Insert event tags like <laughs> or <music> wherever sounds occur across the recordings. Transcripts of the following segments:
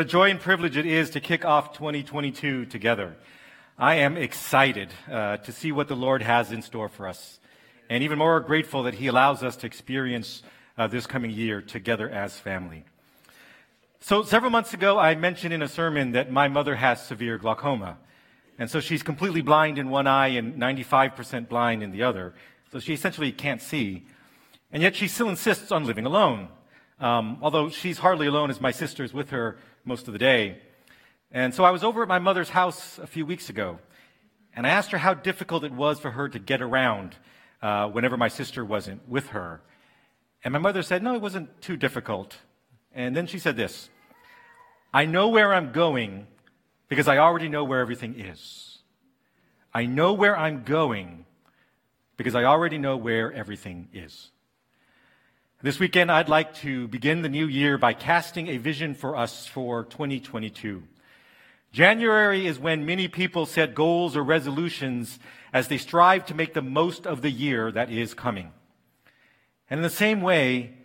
a joy and privilege it is to kick off 2022 together. I am excited uh, to see what the Lord has in store for us, and even more grateful that He allows us to experience uh, this coming year together as family. So, several months ago, I mentioned in a sermon that my mother has severe glaucoma. And so she's completely blind in one eye and 95% blind in the other. So she essentially can't see. And yet she still insists on living alone. Um, although she's hardly alone as my sister is with her most of the day. And so I was over at my mother's house a few weeks ago, and I asked her how difficult it was for her to get around uh, whenever my sister wasn't with her. And my mother said, No, it wasn't too difficult. And then she said this I know where I'm going because I already know where everything is. I know where I'm going because I already know where everything is. This weekend, I'd like to begin the new year by casting a vision for us for 2022. January is when many people set goals or resolutions as they strive to make the most of the year that is coming. And in the same way,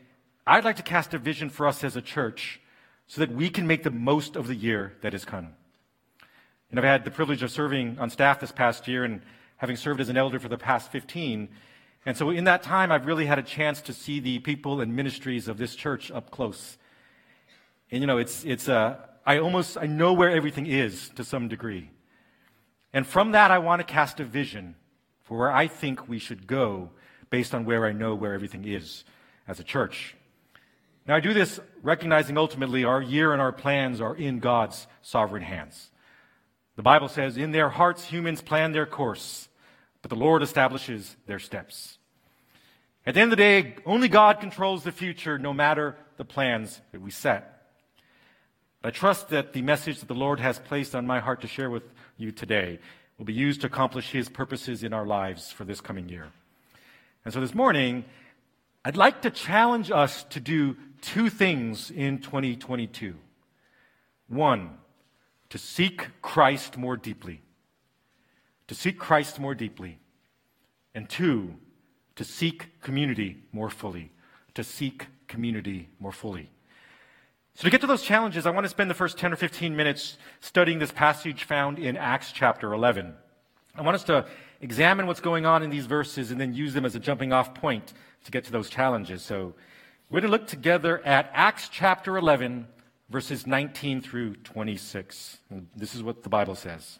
I'd like to cast a vision for us as a church so that we can make the most of the year that is coming. And I've had the privilege of serving on staff this past year and having served as an elder for the past 15. And so in that time, I've really had a chance to see the people and ministries of this church up close. And you know, it's, it's, uh, I almost, I know where everything is to some degree. And from that, I want to cast a vision for where I think we should go based on where I know where everything is as a church. Now, I do this recognizing ultimately our year and our plans are in God's sovereign hands. The Bible says, in their hearts, humans plan their course, but the Lord establishes their steps. At the end of the day, only God controls the future, no matter the plans that we set. I trust that the message that the Lord has placed on my heart to share with you today will be used to accomplish His purposes in our lives for this coming year. And so this morning, I'd like to challenge us to do two things in 2022. One, to seek Christ more deeply to seek Christ more deeply. And two, to seek community more fully. To seek community more fully. So, to get to those challenges, I want to spend the first 10 or 15 minutes studying this passage found in Acts chapter 11. I want us to examine what's going on in these verses and then use them as a jumping off point to get to those challenges. So, we're going to look together at Acts chapter 11, verses 19 through 26. And this is what the Bible says.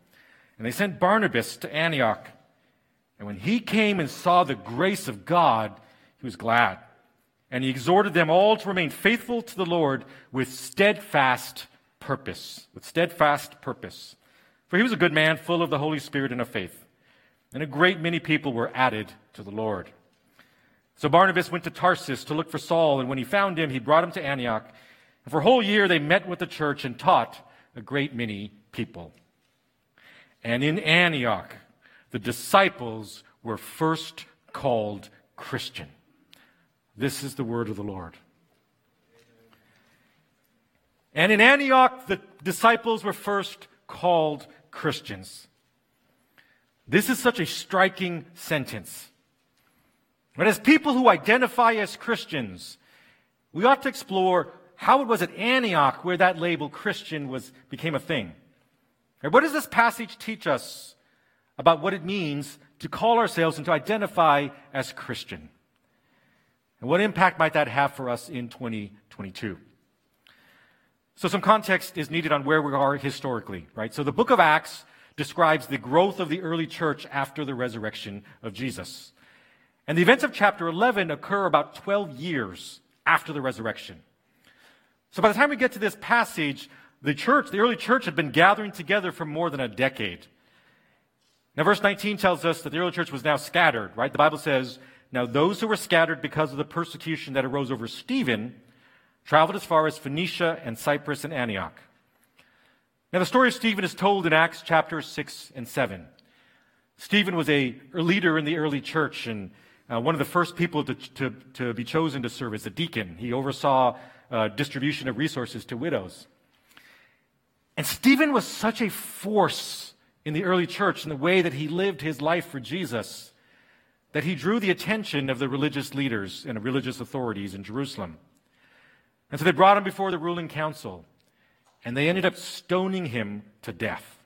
And they sent Barnabas to Antioch. And when he came and saw the grace of God, he was glad. And he exhorted them all to remain faithful to the Lord with steadfast purpose. With steadfast purpose. For he was a good man, full of the Holy Spirit and of faith. And a great many people were added to the Lord. So Barnabas went to Tarsus to look for Saul, and when he found him, he brought him to Antioch. And for a whole year they met with the church and taught a great many people. And in Antioch, the disciples were first called Christian. This is the word of the Lord. And in Antioch, the disciples were first called Christians. This is such a striking sentence. But as people who identify as Christians, we ought to explore how it was at Antioch where that label Christian was, became a thing. What does this passage teach us about what it means to call ourselves and to identify as Christian? And what impact might that have for us in 2022? So some context is needed on where we are historically, right? So the book of Acts describes the growth of the early church after the resurrection of Jesus. And the events of chapter 11 occur about 12 years after the resurrection. So by the time we get to this passage, the church, the early church, had been gathering together for more than a decade. Now, verse 19 tells us that the early church was now scattered, right? The Bible says, Now those who were scattered because of the persecution that arose over Stephen traveled as far as Phoenicia and Cyprus and Antioch. Now, the story of Stephen is told in Acts chapters 6 and 7. Stephen was a leader in the early church and uh, one of the first people to, to, to, be chosen to serve as a deacon. He oversaw uh, distribution of resources to widows. And Stephen was such a force in the early church in the way that he lived his life for Jesus that he drew the attention of the religious leaders and religious authorities in Jerusalem. And so they brought him before the ruling council, and they ended up stoning him to death.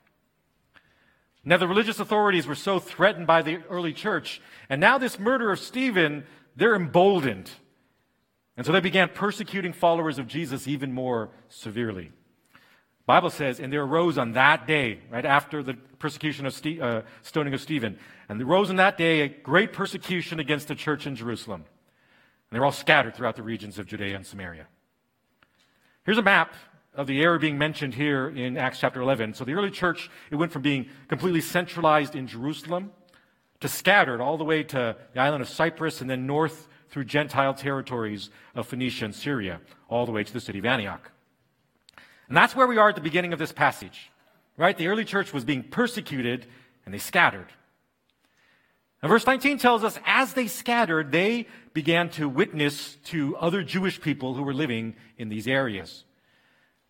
Now, the religious authorities were so threatened by the early church, and now this murder of Stephen, they're emboldened. And so they began persecuting followers of Jesus even more severely. Bible says, and there arose on that day, right after the persecution of Ste- uh, stoning of Stephen, and there arose on that day a great persecution against the church in Jerusalem. And they're all scattered throughout the regions of Judea and Samaria. Here's a map of the area being mentioned here in Acts chapter 11. So the early church, it went from being completely centralized in Jerusalem to scattered all the way to the island of Cyprus and then north through Gentile territories of Phoenicia and Syria, all the way to the city of Antioch. And that's where we are at the beginning of this passage, right? The early church was being persecuted and they scattered. And verse 19 tells us as they scattered, they began to witness to other Jewish people who were living in these areas.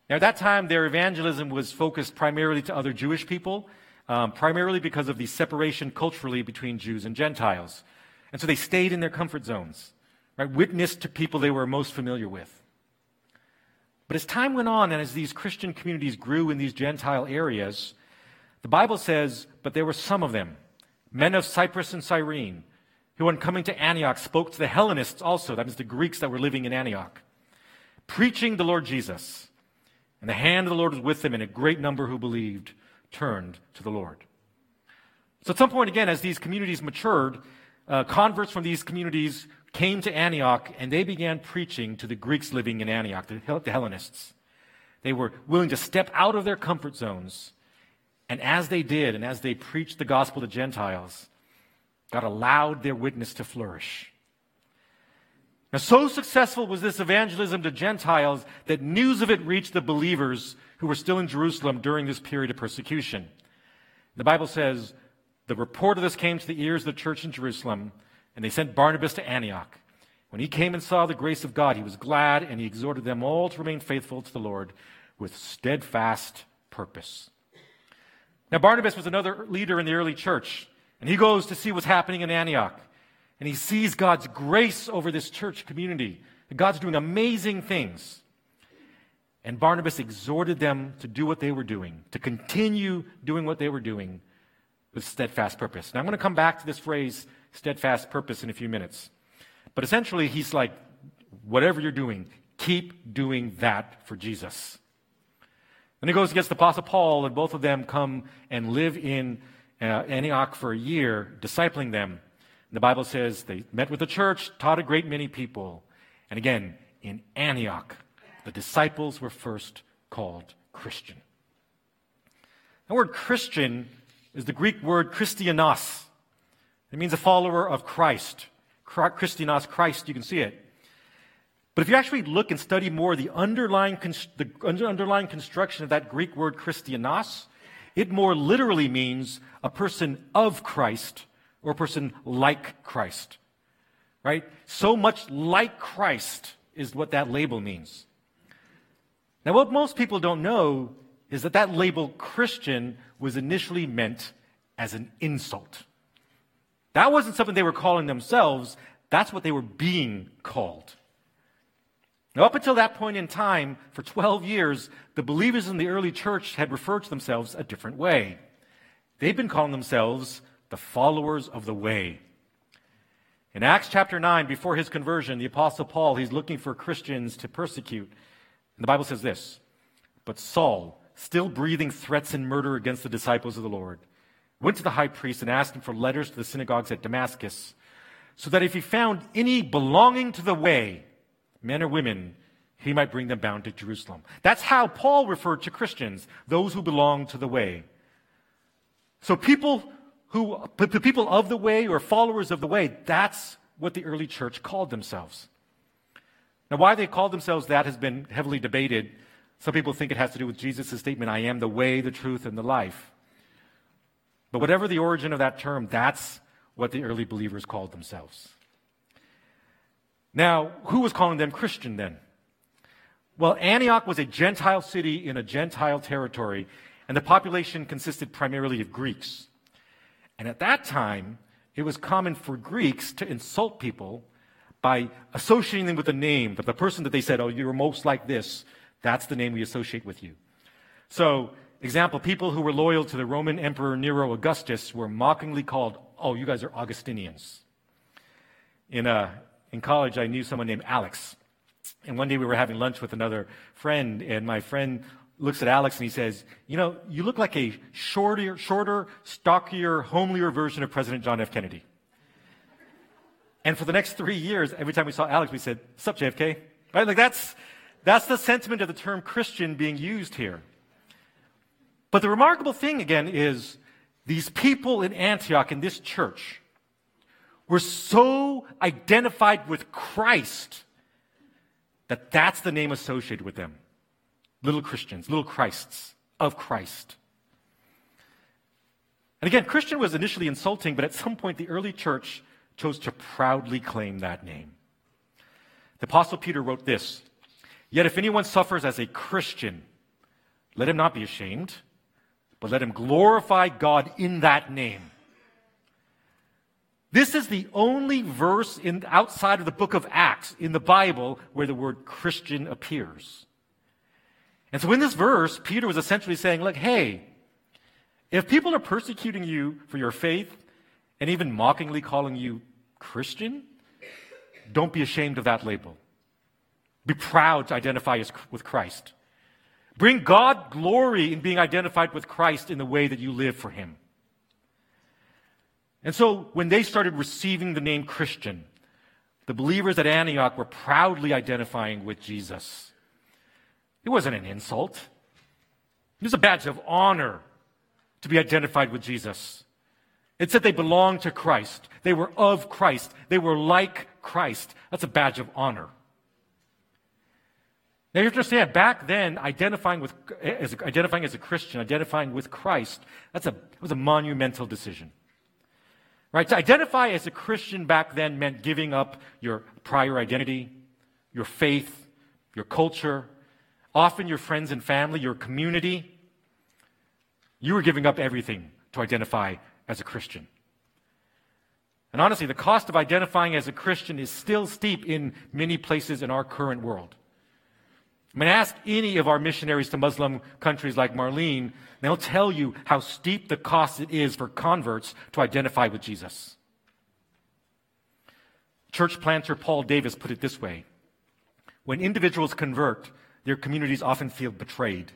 Now, at that time, their evangelism was focused primarily to other Jewish people, um, primarily because of the separation culturally between Jews and Gentiles. And so they stayed in their comfort zones, right? Witnessed to people they were most familiar with. But as time went on and as these Christian communities grew in these Gentile areas, the Bible says, but there were some of them, men of Cyprus and Cyrene, who on coming to Antioch spoke to the Hellenists also, that means the Greeks that were living in Antioch, preaching the Lord Jesus. And the hand of the Lord was with them, and a great number who believed turned to the Lord. So at some point, again, as these communities matured, uh, converts from these communities came to Antioch and they began preaching to the Greeks living in Antioch, the, Hellenists. They were willing to step out of their comfort zones. And as they did, and as they preached the gospel to Gentiles, God allowed their witness to flourish. Now, so successful was this evangelism to Gentiles that news of it reached the believers who were still in Jerusalem during this period of persecution. The Bible says the report of this came to the ears of the church in Jerusalem, and they sent Barnabas to Antioch. When he came and saw the grace of God, he was glad, and he exhorted them all to remain faithful to the Lord with steadfast purpose. Now, Barnabas was another leader in the early church, and he goes to see what's happening in Antioch. And he sees God's grace over this church community. God's doing amazing things. And Barnabas exhorted them to do what they were doing, to continue doing what they were doing with steadfast purpose. Now, I'm going to come back to this phrase, steadfast purpose, in a few minutes. But essentially, he's like, whatever you're doing, keep doing that for Jesus. Then he goes against the Apostle Paul, and both of them come and live in uh, Antioch for a year, discipling them. The Bible says they met with the church, taught a great many people. And again, in Antioch, the disciples were first called Christian. The word Christian is the Greek word Christianos. It means a follower of Christ. Christianos, Christ, you can see it. But if you actually look and study more the underlying, the underlying construction of that Greek word Christianos, it more literally means a person of Christ or a person like Christ. Right? So much like Christ is what that label means. Now, what most people don't know is that that label Christian was initially meant as an insult. That wasn't something they were calling themselves, that's what they were being called. Now, up until that point in time, for 12 years, the believers in the early church had referred to themselves a different way. They've been calling themselves the followers of the way. In Acts chapter 9, before his conversion, the Apostle Paul, he's looking for Christians to persecute. And the Bible says this But Saul, still breathing threats and murder against the disciples of the Lord, went to the high priest and asked him for letters to the synagogues at Damascus, so that if he found any belonging to the way, men or women, he might bring them bound to Jerusalem. That's how Paul referred to Christians, those who belong to the way. So people who, the people of the way or followers of the way, that's what the early church called themselves. Now, why they called themselves that has been heavily debated. Some people think it has to do with Jesus' statement, I am the way, the truth, and the life. But whatever the origin of that term, that's what the early believers called themselves. Now, who was calling them Christian then? Well, Antioch was a Gentile city in a Gentile territory, and the population consisted primarily of Greeks. And at that time, it was common for Greeks to insult people by associating them with a name, that the person that they said, oh, you're most like this. That's the name we associate with you. So, example, people who were loyal to the Roman Emperor Nero Augustus were mockingly called, oh, you guys are Augustinians. In, uh, in college, I knew someone named Alex. And one day we were having lunch with another friend, and my friend looks at Alex and he says, You know, you look like a shorter, shorter, stockier, homelier version of President John F. Kennedy. And for the next three years, every time we saw Alex, we said, Sup, JFK? Right? Like that's, that's the sentiment of the term Christian being used here. But the remarkable thing, again, is these people in Antioch, in this church, were so identified with Christ that that's the name associated with them little Christians, little Christs of Christ. And again, Christian was initially insulting, but at some point the early church chose to proudly claim that name. The Apostle Peter wrote this Yet if anyone suffers as a Christian, let him not be ashamed, but let him glorify God in that name. This is the only verse in, outside of the book of Acts in the Bible where the word Christian appears. And so in this verse, Peter was essentially saying, look, hey, if people are persecuting you for your faith and even mockingly calling you Christian, don't be ashamed of that label. Be proud to identify as, with Christ. Bring God glory in being identified with Christ in the way that you live for Him. And so when they started receiving the name Christian, the believers at Antioch were proudly identifying with Jesus. It wasn't an insult. It was a badge of honor to be identified with Jesus. It said they belonged to Christ. They were of Christ. They were like Christ. That's a badge of honor. Now you have to understand, back then, identifying with as, identifying as a Christian, identifying with Christ, that's a it was a monumental decision. Right? To identify as a Christian back then meant giving up your prior identity, your faith, your culture, often your friends and family, your community. You were giving up everything to identify as a Christian. And honestly, the cost of identifying as a Christian is still steep in many places in our current world. I mean, ask any of our missionaries to Muslim countries like Marlene, they'll tell you how steep the cost it is for converts to identify with Jesus. Church planter Paul Davis put it this way When individuals convert, their communities often feel betrayed.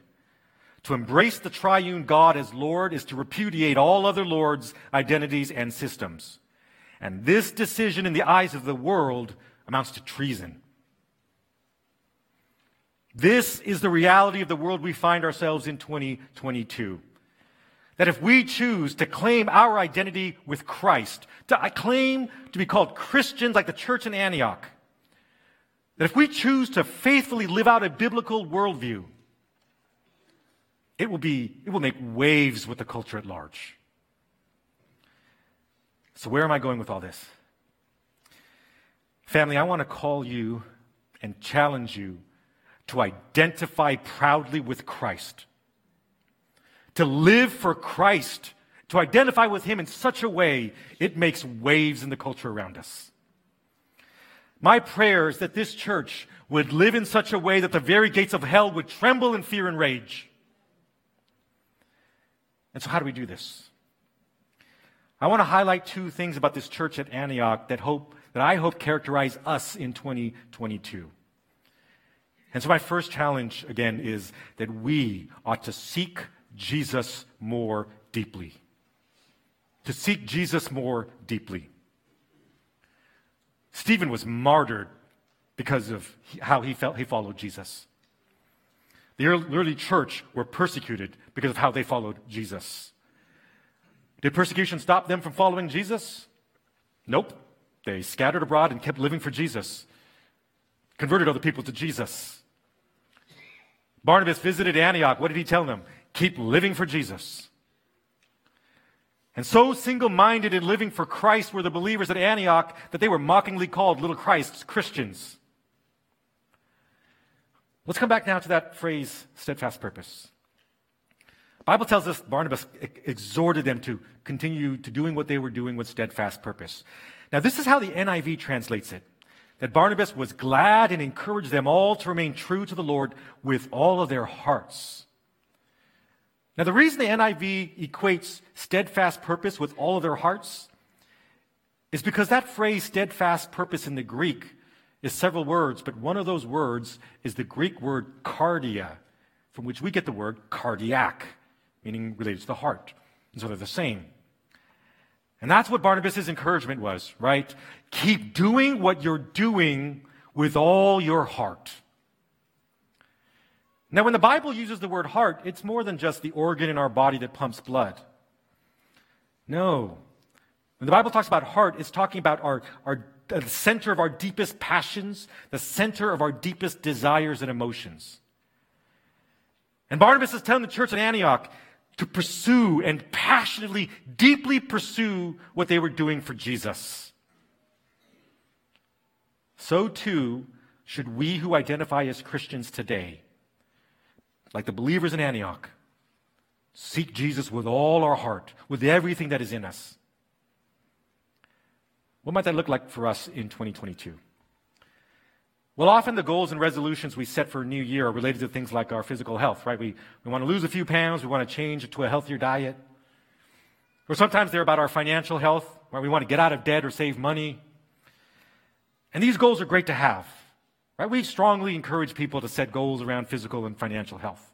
To embrace the triune God as Lord is to repudiate all other lords, identities, and systems. And this decision in the eyes of the world amounts to treason. This is the reality of the world we find ourselves in 2022. That if we choose to claim our identity with Christ, to claim to be called Christians like the church in Antioch, that if we choose to faithfully live out a biblical worldview, it will be, it will make waves with the culture at large. So where am I going with all this? Family, I want to call you and challenge you to identify proudly with Christ, to live for Christ, to identify with Him in such a way it makes waves in the culture around us. My prayer is that this church would live in such a way that the very gates of hell would tremble in fear and rage. And so, how do we do this? I want to highlight two things about this church at Antioch that hope that I hope characterize us in 2022. And so, my first challenge, again, is that we ought to seek Jesus more deeply. To seek Jesus more deeply. Stephen was martyred because of how he felt he followed Jesus. The early church were persecuted because of how they followed Jesus. Did persecution stop them from following Jesus? Nope. They scattered abroad and kept living for Jesus, converted other people to Jesus. Barnabas visited Antioch. What did he tell them? Keep living for Jesus. And so single minded in living for Christ were the believers at Antioch that they were mockingly called little Christs, Christians. Let's come back now to that phrase, steadfast purpose. Bible tells us Barnabas exhorted them to continue to doing what they were doing with steadfast purpose. Now, this is how the NIV translates it that Barnabas was glad and encouraged them all to remain true to the Lord with all of their hearts. Now, the reason the NIV equates steadfast purpose with all of their hearts is because that phrase, steadfast purpose in the Greek, is several words, but one of those words is the Greek word cardia, from which we get the word cardiac, meaning related to the heart. And so they're the same. And that's what Barnabas' encouragement was, right? Keep doing what you're doing with all your heart. Now, when the Bible uses the word heart, it's more than just the organ in our body that pumps blood. No. When the Bible talks about heart, it's talking about our, our, the center of our deepest passions, the center of our deepest desires and emotions. And Barnabas is telling the church in Antioch to pursue and passionately, deeply pursue what they were doing for Jesus. So too should we who identify as Christians today like the believers in Antioch, seek Jesus with all our heart, with everything that is in us. What might that look like for us in 2022? Well, often the goals and resolutions we set for a new year are related to things like our physical health, right? We, we want to lose a few pounds, we want to change to a healthier diet. Or sometimes they're about our financial health, right? We want to get out of debt or save money. And these goals are great to have. Right? We strongly encourage people to set goals around physical and financial health.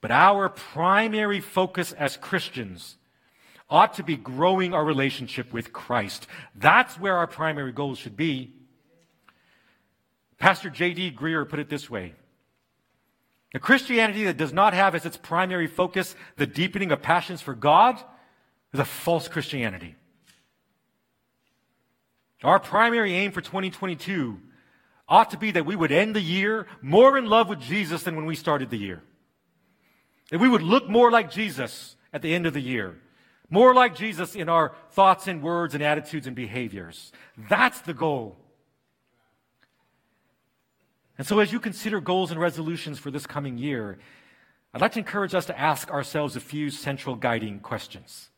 But our primary focus as Christians ought to be growing our relationship with Christ. That's where our primary goals should be. Pastor J.D. Greear put it this way A Christianity that does not have as its primary focus the deepening of passions for God is a false Christianity. Our primary aim for 2022 ought to be that we would end the year more in love with Jesus than when we started the year. That we would look more like Jesus at the end of the year. More like Jesus in our thoughts and words and attitudes and behaviors. That's the goal. And so, as you consider goals and resolutions for this coming year, I'd like to encourage us to ask ourselves a few central guiding questions.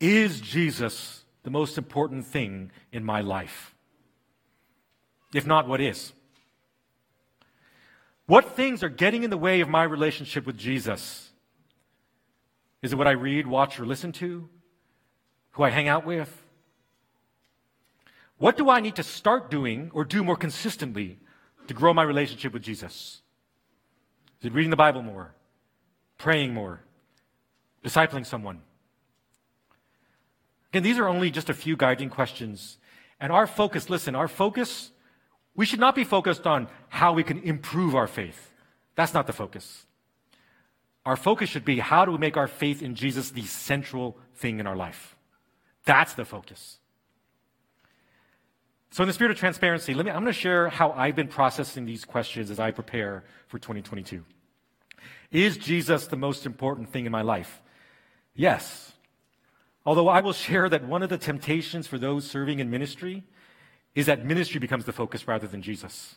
Is Jesus the most important thing in my life? If not, what is? What things are getting in the way of my relationship with Jesus? Is it what I read, watch, or listen to? Who I hang out with? What do I need to start doing or do more consistently to grow my relationship with Jesus? Is it reading the Bible more? Praying more? Discipling someone? Again, these are only just a few guiding questions. And our focus, listen, our focus, we should not be focused on how we can improve our faith. That's not the focus. Our focus should be how do we make our faith in Jesus the central thing in our life? That's the focus. So, in the spirit of transparency, let me, I'm going to share how I've been processing these questions as I prepare for 2022. Is Jesus the most important thing in my life? Yes. Although I will share that one of the temptations for those serving in ministry is that ministry becomes the focus rather than Jesus.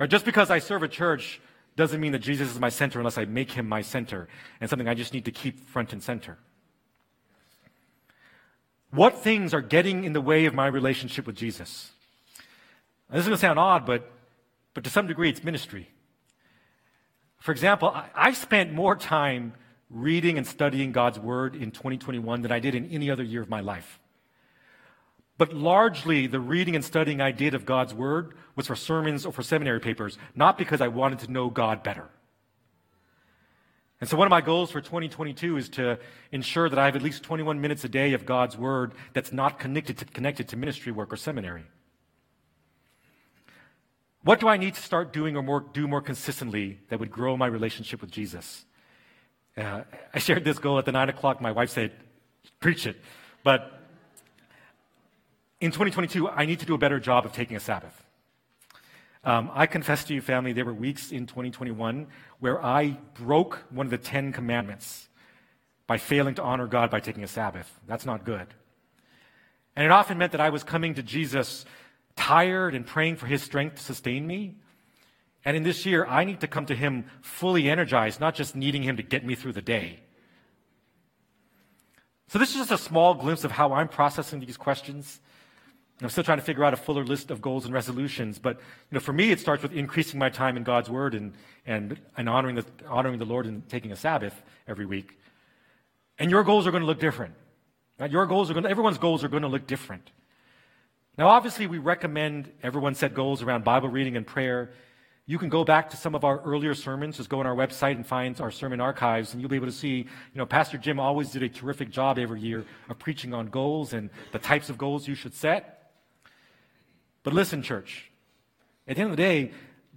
Right? Just because I serve a church doesn't mean that Jesus is my center unless I make him my center and something I just need to keep front and center. What things are getting in the way of my relationship with Jesus? Now, this is going to sound odd, but, but to some degree, it's ministry. For example, I, I spent more time reading and studying God's Word in 2021 than I did in any other year of my life. But largely, the reading and studying I did of God's Word was for sermons or for seminary papers, not because I wanted to know God better. And so, one of my goals for 2022 is to ensure that I have at least 21 minutes a day of God's Word that's not connected to, connected to ministry work or seminary. What do I need to start doing or more, do more consistently that would grow my relationship with Jesus? Uh, I shared this goal at the nine o'clock. My wife said, preach it. But in 2022, I need to do a better job of taking a Sabbath. Um, I confess to you, family, there were weeks in 2021 where I broke one of the Ten Commandments by failing to honor God by taking a Sabbath. That's not good. And it often meant that I was coming to Jesus tired and praying for his strength to sustain me. And in this year, I need to come to him fully energized, not just needing him to get me through the day. So this is just a small glimpse of how I'm processing these questions. I'm still trying to figure out a fuller list of goals and resolutions, but you know, for me, it starts with increasing my time in God's Word and, and, and honoring, the, honoring the Lord and taking a Sabbath every week. And your goals are going to look different. Right? Your goals are going to, everyone's goals are going to look different. Now, obviously, we recommend everyone set goals around Bible reading and prayer. You can go back to some of our earlier sermons. Just go on our website and find our sermon archives, and you'll be able to see, you know, Pastor Jim always did a terrific job every year of preaching on goals and the types of goals you should set. But listen, church, at the end of the day,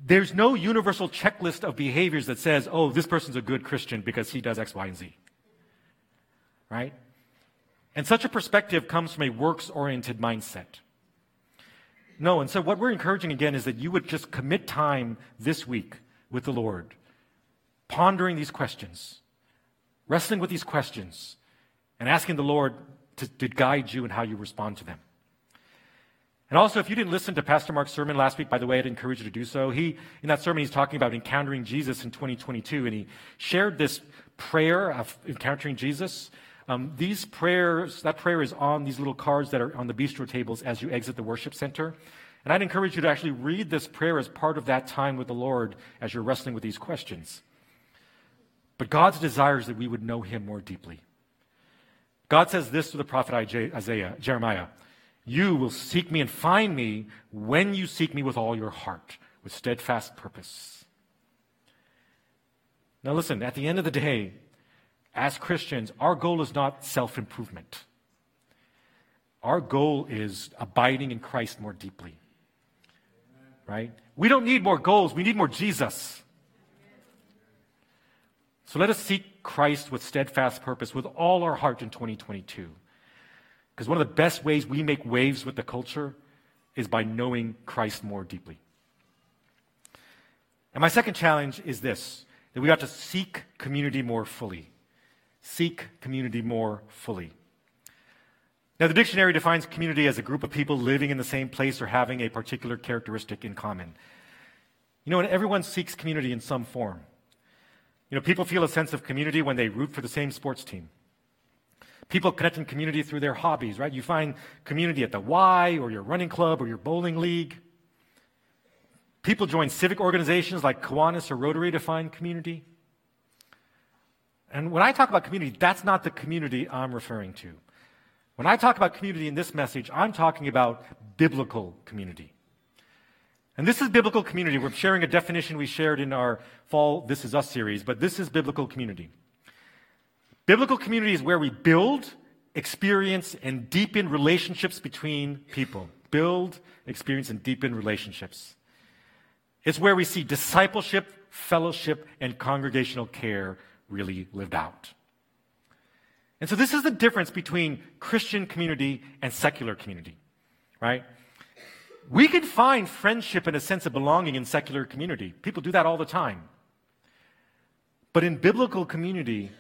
there's no universal checklist of behaviors that says, oh, this person's a good Christian because he does X, Y, and Z. Right? And such a perspective comes from a works oriented mindset. No, and so what we're encouraging again is that you would just commit time this week with the Lord, pondering these questions, wrestling with these questions, and asking the Lord to, to guide you in how you respond to them. And also, if you didn't listen to Pastor Mark's sermon last week, by the way, I'd encourage you to do so. He, in that sermon, he's talking about encountering Jesus in 2022, and he shared this prayer of encountering Jesus. Um, these prayers, that prayer is on these little cards that are on the bistro tables as you exit the worship center. And I'd encourage you to actually read this prayer as part of that time with the Lord as you're wrestling with these questions. But God's desire is that we would know Him more deeply. God says this to the prophet Isaiah, Jeremiah You will seek me and find me when you seek me with all your heart, with steadfast purpose. Now, listen, at the end of the day, as Christians, our goal is not self improvement. Our goal is abiding in Christ more deeply. Right? We don't need more goals, we need more Jesus. So let us seek Christ with steadfast purpose with all our heart in 2022. Because one of the best ways we make waves with the culture is by knowing Christ more deeply. And my second challenge is this that we ought to seek community more fully seek community more fully. Now, the dictionary defines community as a group of people living in the same place or having a particular characteristic in common. You know, and everyone seeks community in some form. You know, people feel a sense of community when they root for the same sports team. People connect in community through their hobbies, right? You find community at the Y or your running club or your bowling league. People join civic organizations like Kiwanis or Rotary to find community. And when I talk about community, that's not the community I'm referring to. When I talk about community in this message, I'm talking about biblical community. And this is biblical community. We're sharing a definition we shared in our fall This Is Us series, but this is biblical community. Biblical community is where we build, experience, and deepen relationships between people. Build, experience, and deepen relationships. It's where we see discipleship, fellowship, and congregational care really lived out. And so this is the difference between Christian community and secular community, right? We can find friendship and a sense of belonging in secular community. People do that all the time. But in biblical community,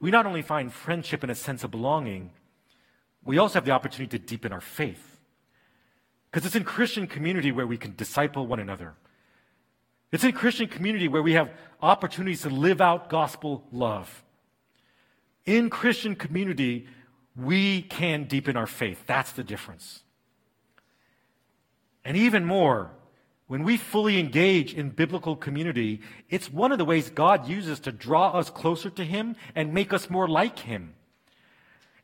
we not only find friendship and a sense of belonging, we also have the opportunity to deepen our faith. Because it's in Christian community where we can disciple one another, it's in Christian community where we have opportunities to live out gospel love. In Christian community, we can deepen our faith. That's the difference. And even more, when we fully engage in biblical community, it's one of the ways God uses to draw us closer to Him and make us more like Him.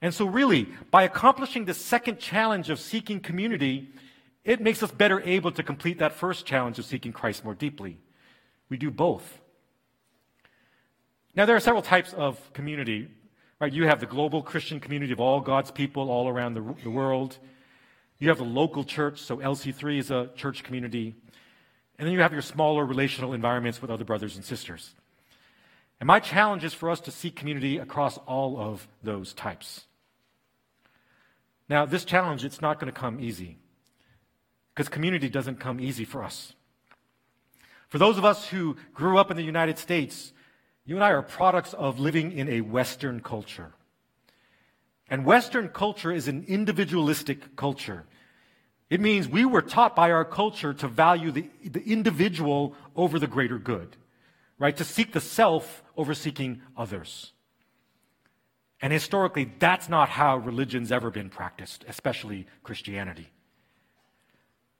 And so, really, by accomplishing the second challenge of seeking community, it makes us better able to complete that first challenge of seeking Christ more deeply. We do both. Now, there are several types of community. Right? You have the global Christian community of all God's people all around the, the world. You have the local church, so LC3 is a church community. And then you have your smaller relational environments with other brothers and sisters. And my challenge is for us to seek community across all of those types. Now, this challenge, it's not going to come easy because community doesn't come easy for us. For those of us who grew up in the United States, you and I are products of living in a Western culture. And Western culture is an individualistic culture. It means we were taught by our culture to value the, the individual over the greater good, right? To seek the self over seeking others. And historically, that's not how religion's ever been practiced, especially Christianity.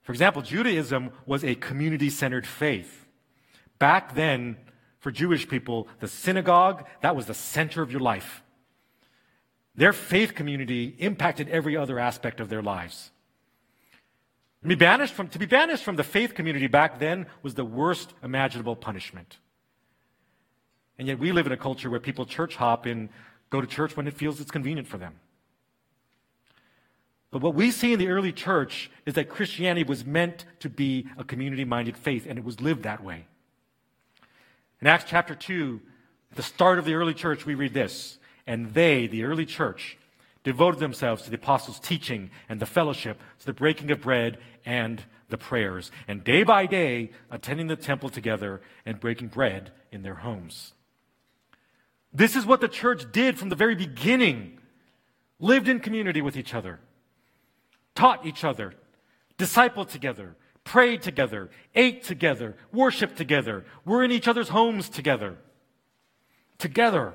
For example, Judaism was a community centered faith. Back then, for Jewish people, the synagogue, that was the center of your life. Their faith community impacted every other aspect of their lives. To be, banished from, to be banished from the faith community back then was the worst imaginable punishment. And yet we live in a culture where people church hop and go to church when it feels it's convenient for them. But what we see in the early church is that Christianity was meant to be a community minded faith, and it was lived that way. In Acts chapter 2, at the start of the early church, we read this And they, the early church, devoted themselves to the apostles' teaching and the fellowship, to the breaking of bread and the prayers, and day by day attending the temple together and breaking bread in their homes. This is what the church did from the very beginning lived in community with each other, taught each other, discipled together, prayed together, ate together, worshiped together, were in each other's homes together. Together.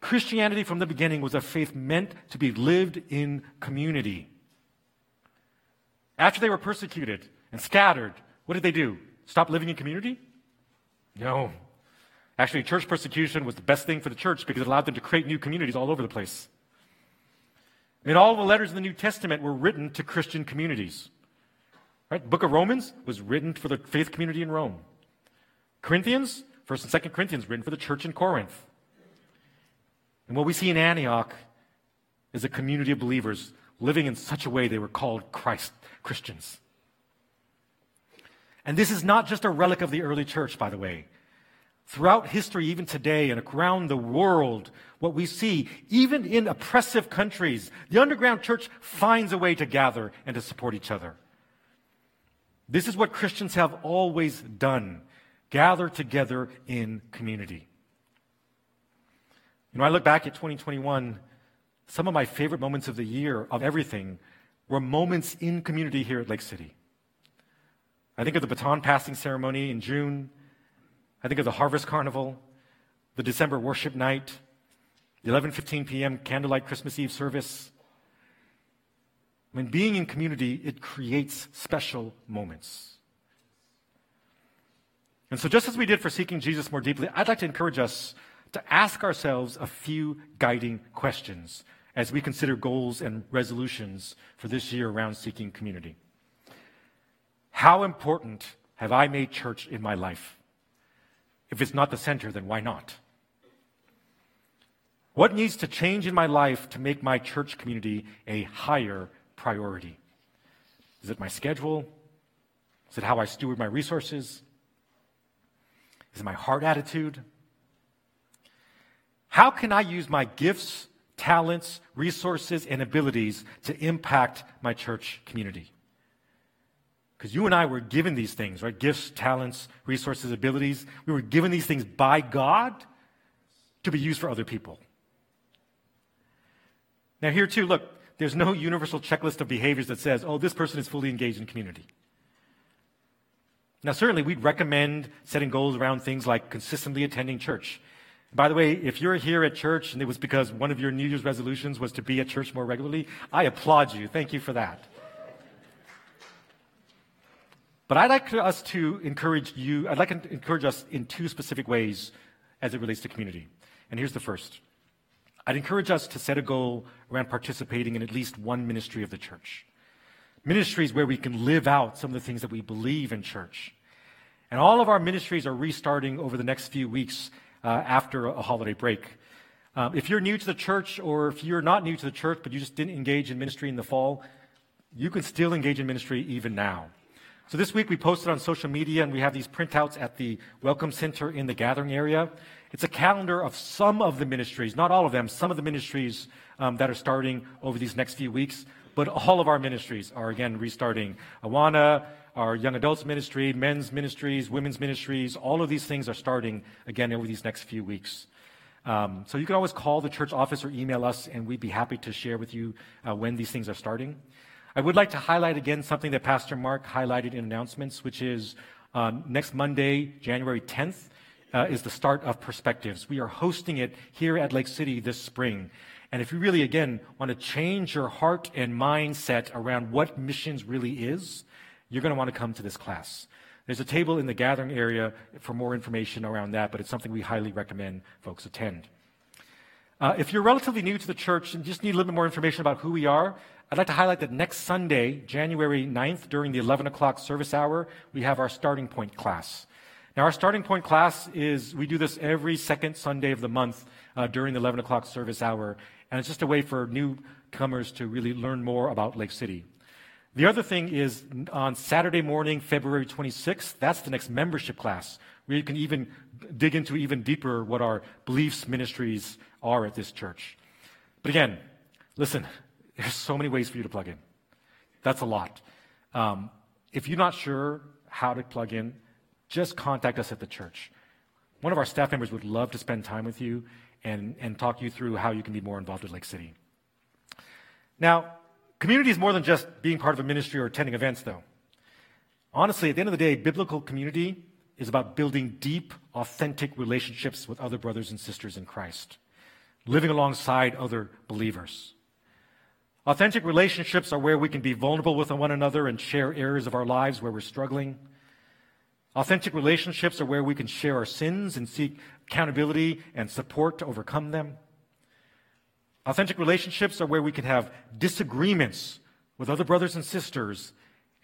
Christianity from the beginning was a faith meant to be lived in community. After they were persecuted and scattered, what did they do? Stop living in community? No. Actually, church persecution was the best thing for the church because it allowed them to create new communities all over the place. And all the letters in the New Testament were written to Christian communities. Right? The book of Romans was written for the faith community in Rome. Corinthians, 1st and 2nd Corinthians, written for the church in Corinth. And what we see in Antioch is a community of believers living in such a way they were called Christ Christians. And this is not just a relic of the early church, by the way. Throughout history, even today and around the world, what we see, even in oppressive countries, the underground church finds a way to gather and to support each other. This is what Christians have always done gather together in community. You know, I look back at 2021, some of my favorite moments of the year, of everything, were moments in community here at Lake City. I think of the baton passing ceremony in June. I think of the Harvest Carnival, the December worship night, the 11:15 p.m. candlelight Christmas Eve service. I mean, being in community, it creates special moments. And so, just as we did for seeking Jesus more deeply, I'd like to encourage us to ask ourselves a few guiding questions as we consider goals and resolutions for this year around seeking community. How important have I made church in my life? If it's not the center, then why not? What needs to change in my life to make my church community a higher priority? Is it my schedule? Is it how I steward my resources? Is it my heart attitude? How can I use my gifts, talents, resources, and abilities to impact my church community? Because you and I were given these things, right? Gifts, talents, resources, abilities. We were given these things by God to be used for other people. Now, here too, look, there's no universal checklist of behaviors that says, oh, this person is fully engaged in community. Now, certainly, we'd recommend setting goals around things like consistently attending church. By the way, if you're here at church and it was because one of your New Year's resolutions was to be at church more regularly, I applaud you. Thank you for that. But I'd like us to encourage you, I'd like to encourage us in two specific ways as it relates to community. And here's the first I'd encourage us to set a goal around participating in at least one ministry of the church. Ministries where we can live out some of the things that we believe in church. And all of our ministries are restarting over the next few weeks after a holiday break. Um, if you're new to the church, or if you're not new to the church, but you just didn't engage in ministry in the fall, you can still engage in ministry even now. So this week we posted on social media and we have these printouts at the Welcome Center in the gathering area. It's a calendar of some of the ministries, not all of them, some of the ministries um, that are starting over these next few weeks. But all of our ministries are again restarting. Awana, our young adults ministry, men's ministries, women's ministries. All of these things are starting again over these next few weeks. Um, so you can always call the church office or email us, and we'd be happy to share with you uh, when these things are starting. I would like to highlight again something that Pastor Mark highlighted in announcements, which is uh, next Monday, January 10th, uh, is the start of Perspectives. We are hosting it here at Lake City this spring. And if you really, again, want to change your heart and mindset around what missions really is, you're going to want to come to this class. There's a table in the gathering area for more information around that, but it's something we highly recommend folks attend. Uh, if you're relatively new to the church and just need a little bit more information about who we are, I'd like to highlight that next Sunday, January 9th, during the 11 o'clock service hour, we have our starting point class. Now, our starting point class is, we do this every second Sunday of the month uh, during the 11 o'clock service hour, and it's just a way for newcomers to really learn more about Lake City. The other thing is on Saturday morning, February 26th, that's the next membership class, where you can even dig into even deeper what our beliefs ministries are at this church. But again, listen, <laughs> there's so many ways for you to plug in. That's a lot. Um, if you're not sure how to plug in, just contact us at the church. One of our staff members would love to spend time with you and, and talk you through how you can be more involved with Lake City. Now, Community is more than just being part of a ministry or attending events, though. Honestly, at the end of the day, biblical community is about building deep, authentic relationships with other brothers and sisters in Christ, living alongside other believers. Authentic relationships are where we can be vulnerable with one another and share areas of our lives where we're struggling. Authentic relationships are where we can share our sins and seek accountability and support to overcome them. Authentic relationships are where we can have disagreements with other brothers and sisters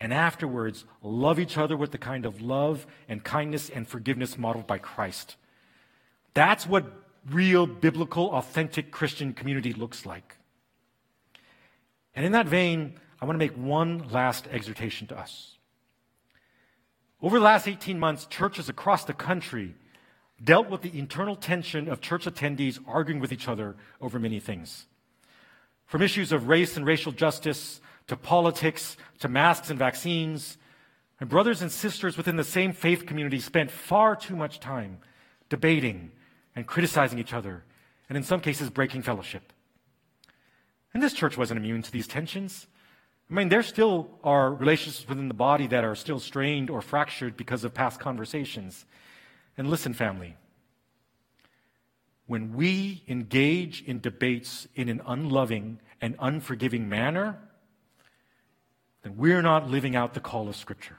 and afterwards love each other with the kind of love and kindness and forgiveness modeled by Christ. That's what real biblical, authentic Christian community looks like. And in that vein, I want to make one last exhortation to us. Over the last 18 months, churches across the country dealt with the internal tension of church attendees arguing with each other over many things. From issues of race and racial justice to politics to masks and vaccines, and brothers and sisters within the same faith community spent far too much time debating and criticizing each other, and in some cases, breaking fellowship. And this church wasn't immune to these tensions. I mean, there still are relationships within the body that are still strained or fractured because of past conversations. And listen, family, when we engage in debates in an unloving and unforgiving manner, then we're not living out the call of Scripture.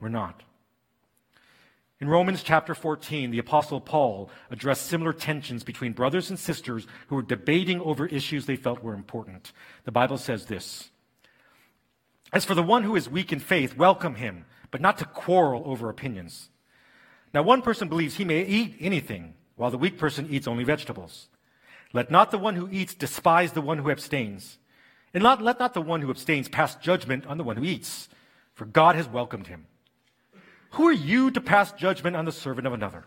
We're not. In Romans chapter 14, the Apostle Paul addressed similar tensions between brothers and sisters who were debating over issues they felt were important. The Bible says this As for the one who is weak in faith, welcome him, but not to quarrel over opinions. Now, one person believes he may eat anything, while the weak person eats only vegetables. Let not the one who eats despise the one who abstains. And not, let not the one who abstains pass judgment on the one who eats, for God has welcomed him. Who are you to pass judgment on the servant of another?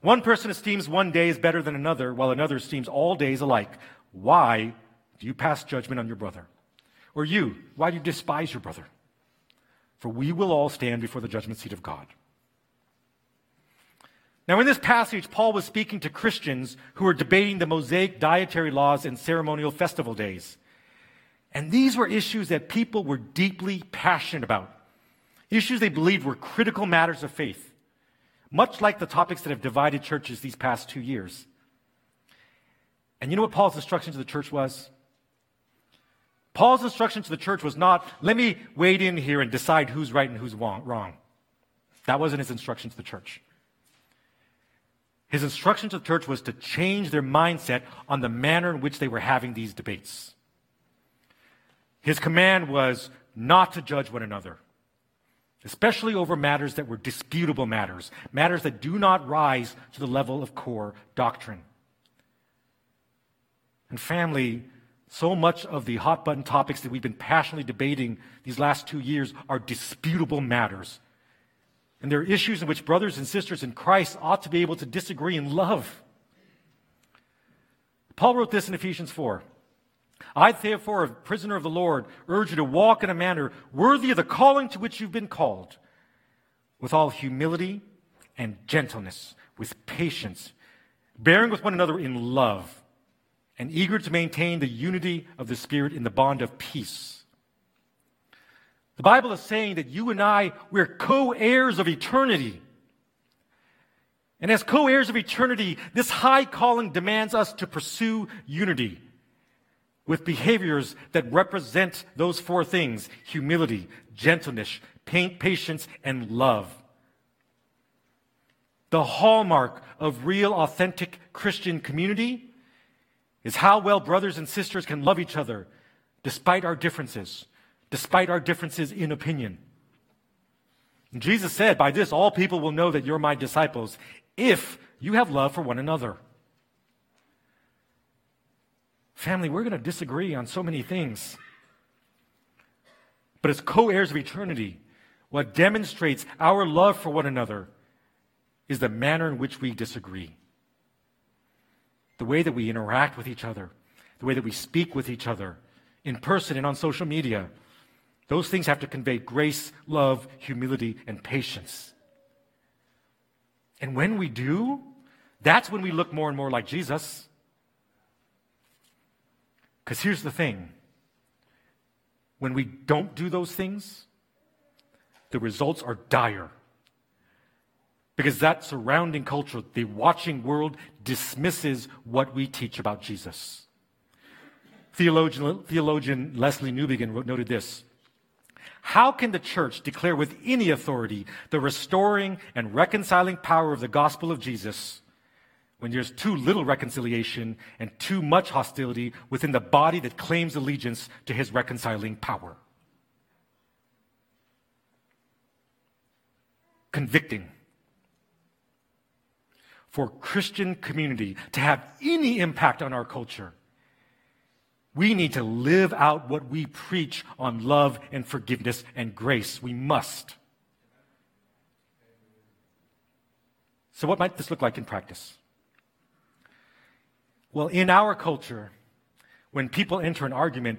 One person esteems one day as better than another, while another esteems all days alike. Why do you pass judgment on your brother? Or you, why do you despise your brother? For we will all stand before the judgment seat of God. Now, in this passage, Paul was speaking to Christians who were debating the Mosaic dietary laws and ceremonial festival days. And these were issues that people were deeply passionate about, issues they believed were critical matters of faith, much like the topics that have divided churches these past two years. And you know what Paul's instruction to the church was? Paul's instruction to the church was not, let me wade in here and decide who's right and who's wrong. That wasn't his instruction to the church. His instruction to the church was to change their mindset on the manner in which they were having these debates. His command was not to judge one another, especially over matters that were disputable matters, matters that do not rise to the level of core doctrine. And family, so much of the hot button topics that we've been passionately debating these last two years are disputable matters and there are issues in which brothers and sisters in Christ ought to be able to disagree in love. Paul wrote this in Ephesians 4. I, therefore, a prisoner of the Lord, urge you to walk in a manner worthy of the calling to which you've been called, with all humility and gentleness, with patience, bearing with one another in love, and eager to maintain the unity of the Spirit in the bond of peace. The Bible is saying that you and I, we're co heirs of eternity. And as co heirs of eternity, this high calling demands us to pursue unity with behaviors that represent those four things humility, gentleness, patience, and love. The hallmark of real, authentic Christian community is how well brothers and sisters can love each other despite our differences, despite our differences in opinion. And Jesus said, By this all people will know that you're my disciples if you have love for one another. Family, we're going to disagree on so many things. But as co heirs of eternity, what demonstrates our love for one another is the manner in which we disagree. The way that we interact with each other, the way that we speak with each other, in person and on social media. Those things have to convey grace, love, humility, and patience. And when we do, that's when we look more and more like Jesus. Because here's the thing when we don't do those things, the results are dire. Because that surrounding culture, the watching world, dismisses what we teach about Jesus. Theologian, theologian Lesslie Newbigin wrote, noted this How can the church declare with any authority the restoring and reconciling power of the gospel of Jesus when there's too little reconciliation and too much hostility within the body that claims allegiance to his reconciling power? Convicting for Christian community to have any impact on our culture, we need to live out what we preach on love and forgiveness and grace. We must. So, what might this look like in practice? Well, in our culture, when people enter an argument,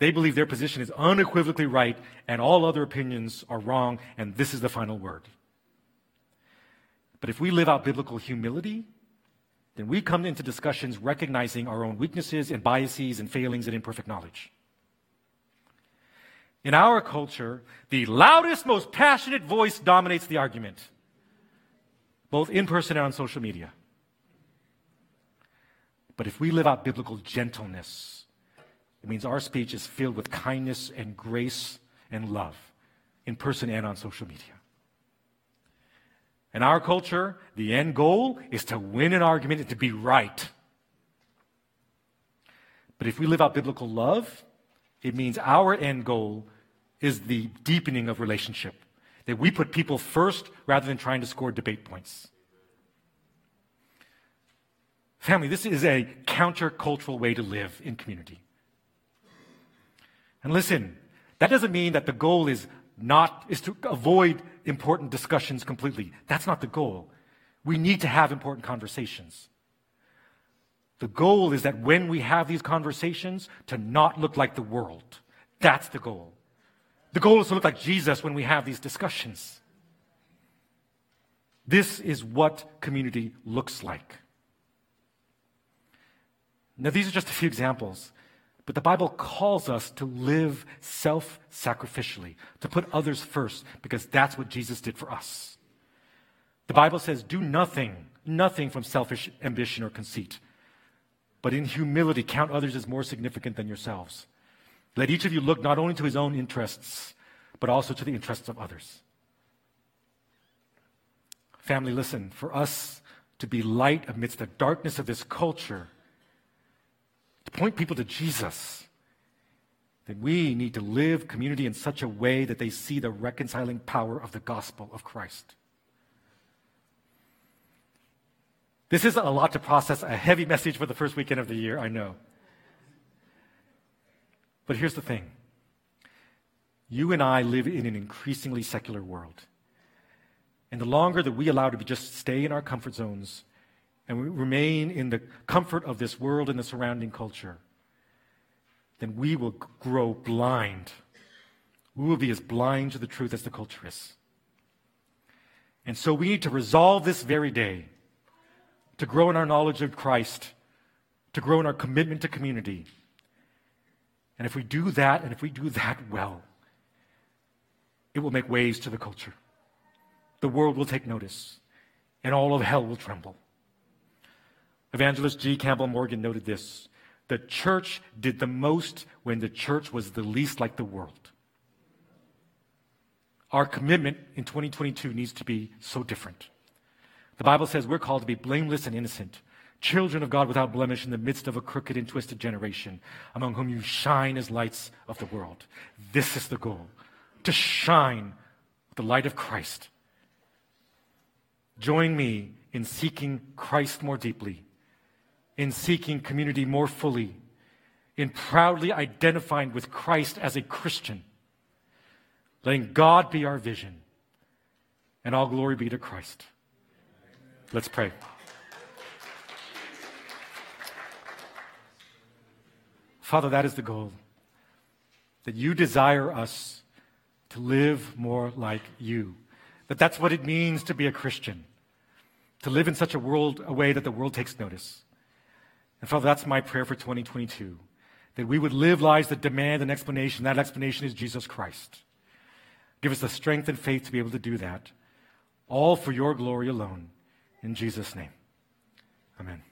they believe their position is unequivocally right and all other opinions are wrong, and this is the final word. But if we live out biblical humility, then we come into discussions recognizing our own weaknesses and biases and failings and imperfect knowledge. In our culture, the loudest, most passionate voice dominates the argument, both in person and on social media. But if we live out biblical gentleness, it means our speech is filled with kindness and grace and love, in person and on social media. In our culture, the end goal is to win an argument and to be right. But if we live out biblical love, it means our end goal is the deepening of relationship. That we put people first rather than trying to score debate points. Family, this is a countercultural way to live in community. And listen, that doesn't mean that the goal is not is to avoid important discussions completely. That's not the goal. We need to have important conversations. The goal is that when we have these conversations, to not look like the world. That's the goal. The goal is to look like Jesus when we have these discussions. This is what community looks like. Now, these are just a few examples. But the Bible calls us to live self sacrificially, to put others first, because that's what Jesus did for us. The Bible says, do nothing, nothing from selfish ambition or conceit, but in humility count others as more significant than yourselves. Let each of you look not only to his own interests, but also to the interests of others. Family, listen, for us to be light amidst the darkness of this culture, to point people to Jesus. That we need to live community in such a way that they see the reconciling power of the gospel of Christ. This is a lot to process, a heavy message for the first weekend of the year, I know. But here's the thing you and I live in an increasingly secular world. And the longer that we allow to just stay in our comfort zones, and we remain in the comfort of this world and the surrounding culture, then we will grow blind. We will be as blind to the truth as the culture is. And so we need to resolve this very day to grow in our knowledge of Christ, to grow in our commitment to community. And if we do that, and if we do that well, it will make waves to the culture. The world will take notice, and all of hell will tremble. Evangelist G. Campbell Morgan noted this The church did the most when the church was the least like the world. Our commitment in 2022 needs to be so different. The Bible says we're called to be blameless and innocent, children of God without blemish in the midst of a crooked and twisted generation, among whom you shine as lights of the world. This is the goal to shine with the light of Christ. Join me in seeking Christ more deeply, in seeking community more fully, in proudly identifying with Christ as a Christian, letting God be our vision, and all glory be to Christ. Let's pray. Father, that is the goal. That you desire us to live more like you. That that's what it means to be a Christian. To live in such a world, a way that the world takes notice. And Father, that's my prayer for 2022. That we would live lives that demand an explanation. That explanation is Jesus Christ. Give us the strength and faith to be able to do that. All for your glory alone. In Jesus' name, amen.